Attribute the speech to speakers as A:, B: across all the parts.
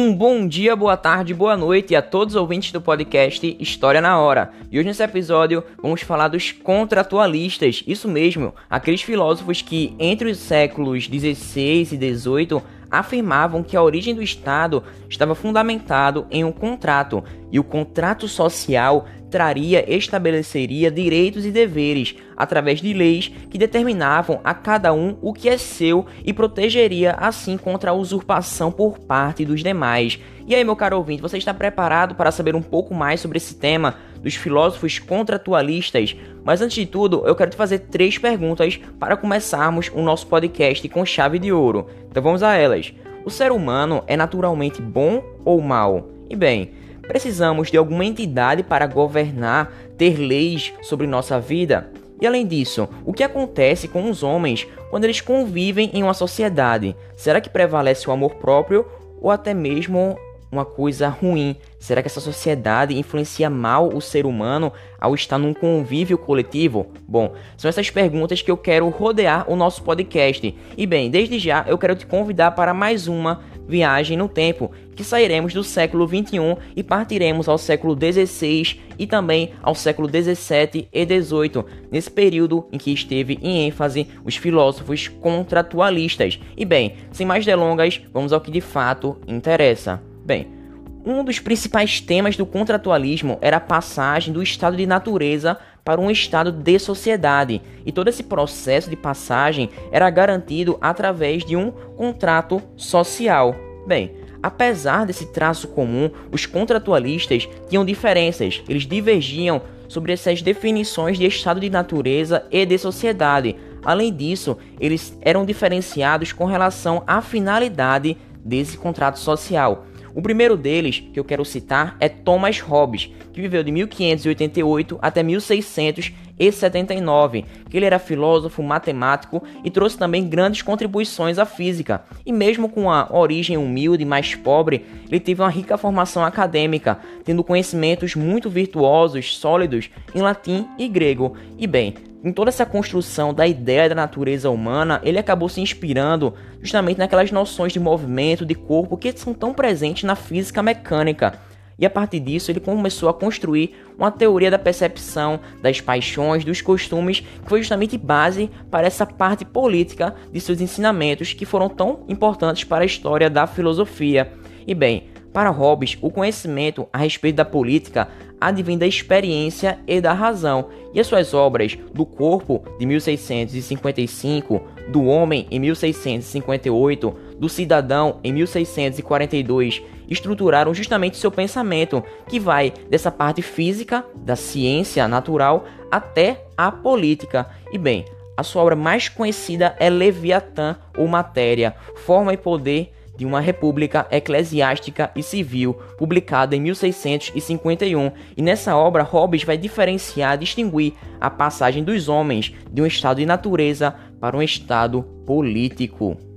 A: Um bom dia, boa tarde, boa noite a todos os ouvintes do podcast História na Hora. E hoje nesse episódio vamos falar dos contratualistas, isso mesmo, aqueles filósofos que entre os séculos 16 e 18 afirmavam que a origem do Estado estava fundamentado em um contrato, e o contrato social traria estabeleceria direitos e deveres através de leis que determinavam a cada um o que é seu e protegeria assim contra a usurpação por parte dos demais. E aí, meu caro ouvinte, você está preparado para saber um pouco mais sobre esse tema dos filósofos contratualistas? Mas antes de tudo, eu quero te fazer três perguntas para começarmos o nosso podcast com chave de ouro. Então vamos a elas. O ser humano é naturalmente bom ou mal? E bem, Precisamos de alguma entidade para governar, ter leis sobre nossa vida? E além disso, o que acontece com os homens quando eles convivem em uma sociedade? Será que prevalece o amor próprio ou até mesmo uma coisa ruim? Será que essa sociedade influencia mal o ser humano ao estar num convívio coletivo? Bom, são essas perguntas que eu quero rodear o nosso podcast. E bem, desde já eu quero te convidar para mais uma viagem no tempo, que sairemos do século 21 e partiremos ao século 16 e também ao século 17 e 18, nesse período em que esteve em ênfase os filósofos contratualistas. E bem, sem mais delongas, vamos ao que de fato interessa. Bem, um dos principais temas do contratualismo era a passagem do estado de natureza para um estado de sociedade, e todo esse processo de passagem era garantido através de um contrato social. Bem, apesar desse traço comum, os contratualistas tinham diferenças, eles divergiam sobre essas definições de estado de natureza e de sociedade. Além disso, eles eram diferenciados com relação à finalidade desse contrato social. O primeiro deles, que eu quero citar, é Thomas Hobbes, que viveu de 1588 até 1679, que ele era filósofo, matemático e trouxe também grandes contribuições à física. E mesmo com a origem humilde, mais pobre, ele teve uma rica formação acadêmica, tendo conhecimentos muito virtuosos, sólidos em latim e grego. E bem, em toda essa construção da ideia da natureza humana, ele acabou se inspirando justamente naquelas noções de movimento, de corpo que são tão presentes na física mecânica. E a partir disso, ele começou a construir uma teoria da percepção, das paixões, dos costumes, que foi justamente base para essa parte política de seus ensinamentos que foram tão importantes para a história da filosofia. E bem, para Hobbes, o conhecimento a respeito da política advém da experiência e da razão, e as suas obras do Corpo de 1655, do Homem em 1658, do Cidadão em 1642 estruturaram justamente seu pensamento, que vai dessa parte física, da ciência natural, até a política. E bem, a sua obra mais conhecida é Leviatã ou Matéria, Forma e Poder de uma república eclesiástica e civil, publicada em 1651, e nessa obra Hobbes vai diferenciar, distinguir a passagem dos homens de um estado de natureza para um estado político.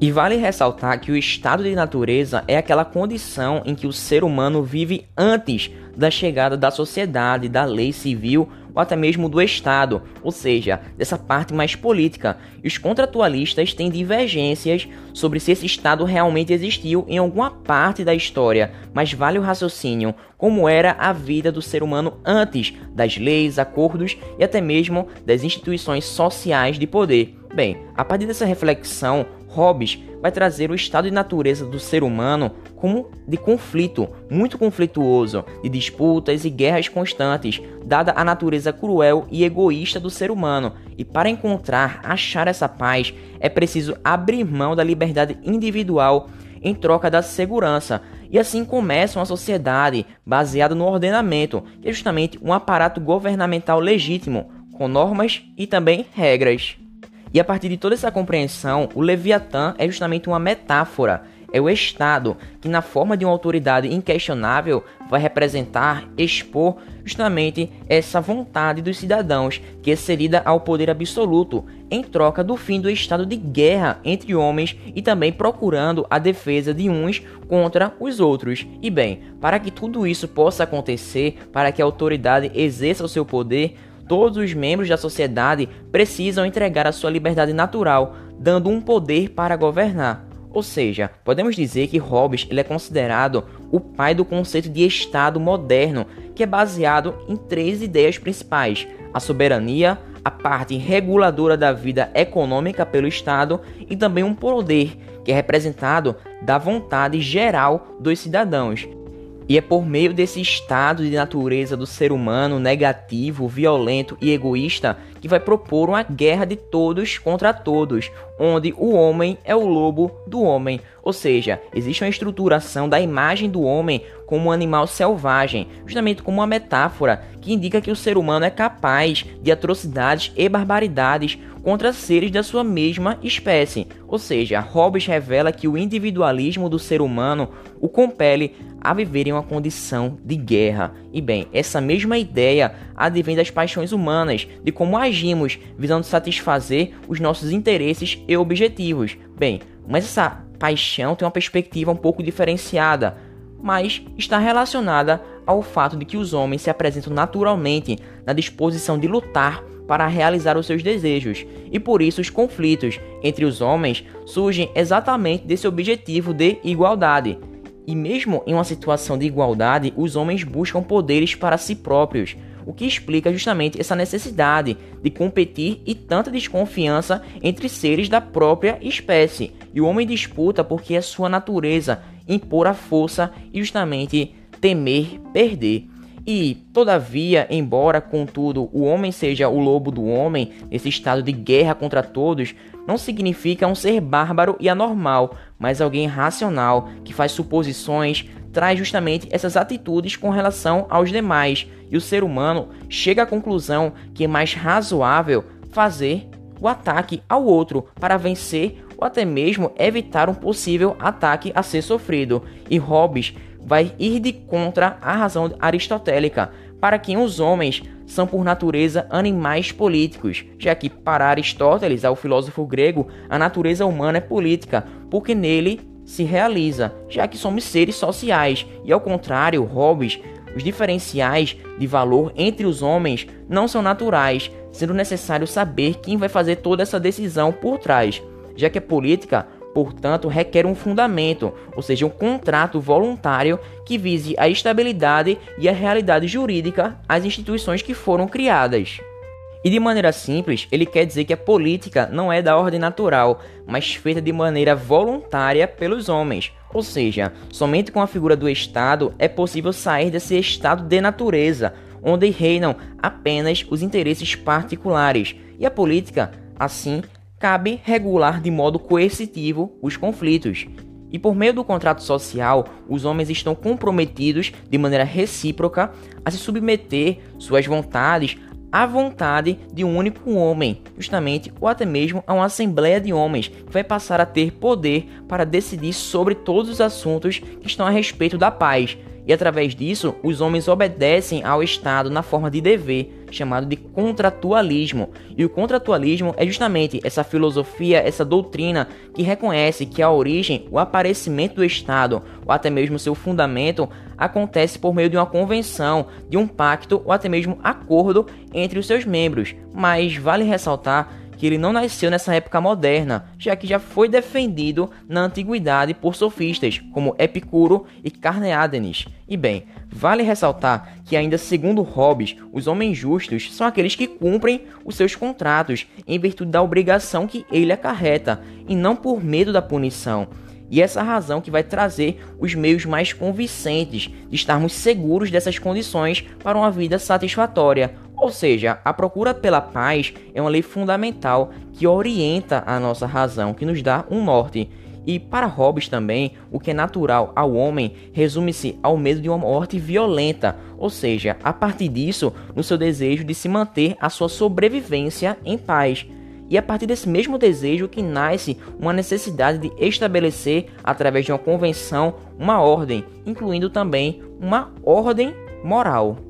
A: E vale ressaltar que o estado de natureza é aquela condição em que o ser humano vive antes da chegada da sociedade, da lei civil ou até mesmo do Estado, ou seja, dessa parte mais política. E os contratualistas têm divergências sobre se esse Estado realmente existiu em alguma parte da história, mas vale o raciocínio como era a vida do ser humano antes das leis, acordos e até mesmo das instituições sociais de poder. Bem, a partir dessa reflexão, Hobbes vai trazer o estado de natureza do ser humano como de conflito, muito conflituoso, de disputas e guerras constantes, dada a natureza cruel e egoísta do ser humano. E para encontrar, achar essa paz, é preciso abrir mão da liberdade individual em troca da segurança. E assim começa uma sociedade baseada no ordenamento, que é justamente um aparato governamental legítimo, com normas e também regras. E a partir de toda essa compreensão, o Leviatã é justamente uma metáfora. É o Estado que, na forma de uma autoridade inquestionável, vai representar, expor justamente essa vontade dos cidadãos, que é cedida ao poder absoluto, em troca do fim do estado de guerra entre homens e também procurando a defesa de uns contra os outros. E bem, para que tudo isso possa acontecer, para que a autoridade exerça o seu poder, Todos os membros da sociedade precisam entregar a sua liberdade natural, dando um poder para governar. Ou seja, podemos dizer que Hobbes ele é considerado o pai do conceito de Estado moderno, que é baseado em três ideias principais: a soberania, a parte reguladora da vida econômica pelo Estado e também um poder que é representado da vontade geral dos cidadãos. E é por meio desse estado de natureza do ser humano negativo, violento e egoísta que vai propor uma guerra de todos contra todos, onde o homem é o lobo do homem, ou seja, existe uma estruturação da imagem do homem como um animal selvagem, justamente como uma metáfora que indica que o ser humano é capaz de atrocidades e barbaridades contra seres da sua mesma espécie. Ou seja, Hobbes revela que o individualismo do ser humano o compele a viver em uma condição de guerra. E bem, essa mesma ideia advém das paixões humanas, de como agimos visando satisfazer os nossos interesses e objetivos. Bem, mas essa paixão tem uma perspectiva um pouco diferenciada, mas está relacionada ao fato de que os homens se apresentam naturalmente na disposição de lutar para realizar os seus desejos, e por isso os conflitos entre os homens surgem exatamente desse objetivo de igualdade. E mesmo em uma situação de igualdade, os homens buscam poderes para si próprios, o que explica justamente essa necessidade de competir e tanta desconfiança entre seres da própria espécie. E o homem disputa porque é sua natureza impor a força e justamente temer perder. E, todavia, embora, contudo, o homem seja o lobo do homem, nesse estado de guerra contra todos, não significa um ser bárbaro e anormal, mas alguém racional, que faz suposições, traz justamente essas atitudes com relação aos demais, e o ser humano chega à conclusão que é mais razoável fazer o ataque ao outro para vencer ou até mesmo evitar um possível ataque a ser sofrido. E Hobbes vai ir de contra a razão aristotélica, para quem os homens são por natureza animais políticos, já que para Aristóteles, ao filósofo grego, a natureza humana é política, porque nele se realiza, já que somos seres sociais, e ao contrário, Hobbes, os diferenciais de valor entre os homens não são naturais, sendo necessário saber quem vai fazer toda essa decisão por trás, já que a política portanto, requer um fundamento, ou seja, um contrato voluntário que vise a estabilidade e a realidade jurídica às instituições que foram criadas. E de maneira simples, ele quer dizer que a política não é da ordem natural, mas feita de maneira voluntária pelos homens. Ou seja, somente com a figura do Estado é possível sair desse estado de natureza, onde reinam apenas os interesses particulares. E a política, assim, cabe regular de modo coercitivo os conflitos. E por meio do contrato social, os homens estão comprometidos de maneira recíproca a se submeter suas vontades à vontade de um único homem, justamente, ou até mesmo a uma assembleia de homens que vai passar a ter poder para decidir sobre todos os assuntos que estão a respeito da paz, e através disso os homens obedecem ao Estado na forma de dever, chamado de contratualismo. E o contratualismo é justamente essa filosofia, essa doutrina que reconhece que a origem, o aparecimento do Estado, ou até mesmo seu fundamento, acontece por meio de uma convenção, de um pacto ou até mesmo acordo entre os seus membros. Mas vale ressaltar que ele não nasceu nessa época moderna, já que já foi defendido na antiguidade por sofistas como Epicuro e Carneades. E bem, vale ressaltar que ainda segundo Hobbes, os homens justos são aqueles que cumprem os seus contratos em virtude da obrigação que ele acarreta e não por medo da punição. E essa razão que vai trazer os meios mais convincentes de estarmos seguros dessas condições para uma vida satisfatória, ou seja, a procura pela paz é uma lei fundamental que orienta a nossa razão, que nos dá um norte. E para Hobbes também, o que é natural ao homem resume-se ao medo de uma morte violenta, ou seja, a partir disso, no seu desejo de se manter a sua sobrevivência em paz. E é a partir desse mesmo desejo que nasce uma necessidade de estabelecer, através de uma convenção, uma ordem, incluindo também uma ordem moral.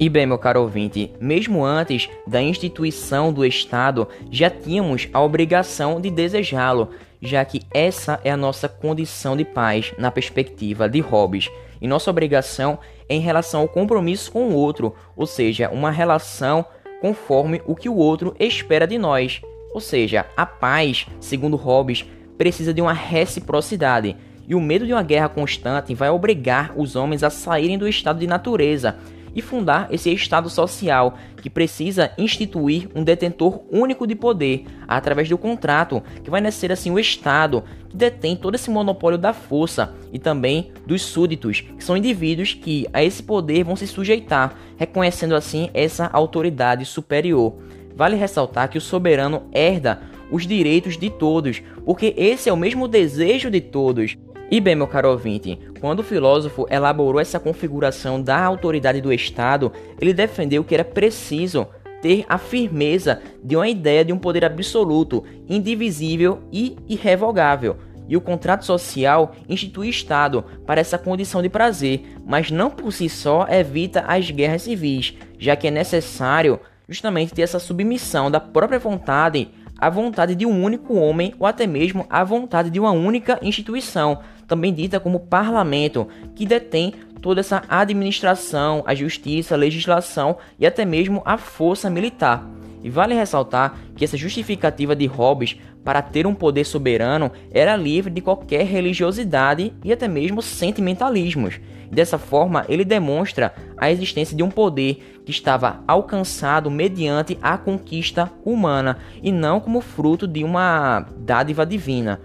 A: E bem, meu caro ouvinte, mesmo antes da instituição do Estado, já tínhamos a obrigação de desejá-lo, já que essa é a nossa condição de paz na perspectiva de Hobbes. E nossa obrigação é em relação ao compromisso com o outro, ou seja, uma relação conforme o que o outro espera de nós. Ou seja, a paz, segundo Hobbes, precisa de uma reciprocidade. E o medo de uma guerra constante vai obrigar os homens a saírem do estado de natureza e fundar esse Estado social que precisa instituir um detentor único de poder através do contrato, que vai nascer assim o Estado que detém todo esse monopólio da força e também dos súditos, que são indivíduos que a esse poder vão se sujeitar, reconhecendo assim essa autoridade superior. Vale ressaltar que o soberano herda os direitos de todos, porque esse é o mesmo desejo de todos. E bem, meu caro ouvinte, quando o filósofo elaborou essa configuração da autoridade do Estado, ele defendeu que era preciso ter a firmeza de uma ideia de um poder absoluto, indivisível e irrevogável. E o contrato social institui Estado para essa condição de prazer, mas não por si só evita as guerras civis, já que é necessário justamente ter essa submissão da própria vontade à vontade de um único homem ou até mesmo à vontade de uma única instituição, também dita como parlamento, que detém toda essa administração, a justiça, a legislação e até mesmo a força militar. E vale ressaltar que essa justificativa de Hobbes para ter um poder soberano era livre de qualquer religiosidade e até mesmo sentimentalismos. Dessa forma, ele demonstra a existência de um poder que estava alcançado mediante a conquista humana e não como fruto de uma dádiva divina.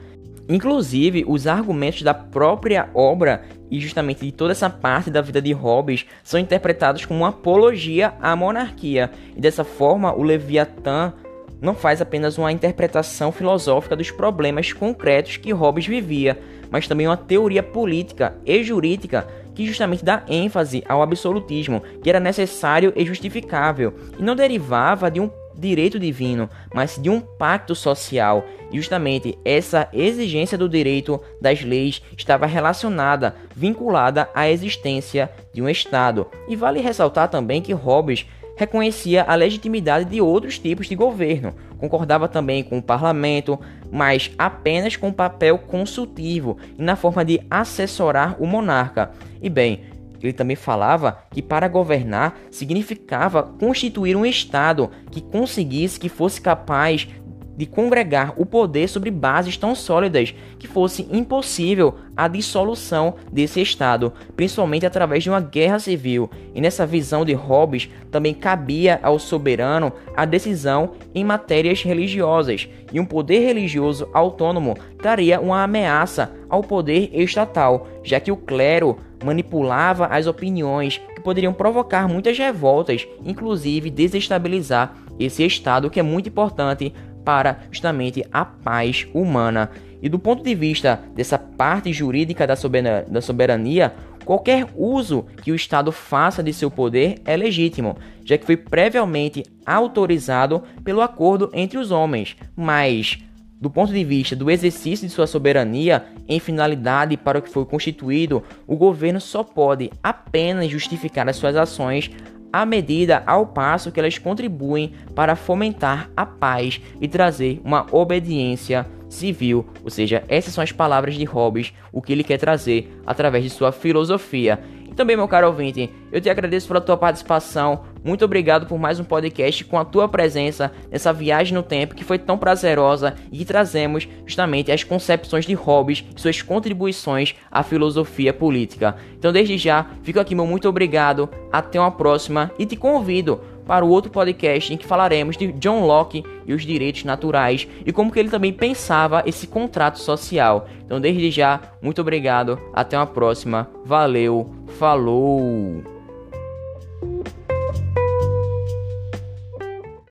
A: Inclusive, os argumentos da própria obra e justamente de toda essa parte da vida de Hobbes são interpretados como uma apologia à monarquia. E dessa forma, o Leviatã não faz apenas uma interpretação filosófica dos problemas concretos que Hobbes vivia, mas também uma teoria política e jurídica que justamente dá ênfase ao absolutismo, que era necessário e justificável, e não derivava de um direito divino, mas de um pacto social. Justamente essa exigência do direito das leis estava relacionada, vinculada à existência de um Estado. E vale ressaltar também que Hobbes reconhecia a legitimidade de outros tipos de governo, concordava também com o parlamento, mas apenas com papel consultivo e na forma de assessorar o monarca. E bem, ele também falava que para governar significava constituir um Estado que conseguisse que fosse capaz de congregar o poder sobre bases tão sólidas que fosse impossível a dissolução desse Estado, principalmente através de uma guerra civil. E nessa visão de Hobbes, também cabia ao soberano a decisão em matérias religiosas, e um poder religioso autônomo traria uma ameaça ao poder estatal, já que o clero manipulava as opiniões que poderiam provocar muitas revoltas, inclusive desestabilizar esse Estado que é muito importante para justamente a paz humana. E do ponto de vista dessa parte jurídica da soberania, da soberania, qualquer uso que o Estado faça de seu poder é legítimo, já que foi previamente autorizado pelo acordo entre os homens. Mas, do ponto de vista do exercício de sua soberania em finalidade para o que foi constituído, o governo só pode apenas justificar as suas ações à medida ao passo que elas contribuem para fomentar a paz e trazer uma obediência civil. Ou seja, essas são as palavras de Hobbes, o que ele quer trazer através de sua filosofia. E também, meu caro ouvinte, eu te agradeço pela tua participação. Muito obrigado por mais um podcast com a tua presença nessa viagem no tempo que foi tão prazerosa e que trazemos justamente as concepções de Hobbes e suas contribuições à filosofia política. Então, desde já, fico aqui meu muito obrigado. Até uma próxima e te convido para o outro podcast em que falaremos de John Locke e os direitos naturais e como que ele também pensava esse contrato social. Então, desde já, muito obrigado, até uma próxima, valeu, falou!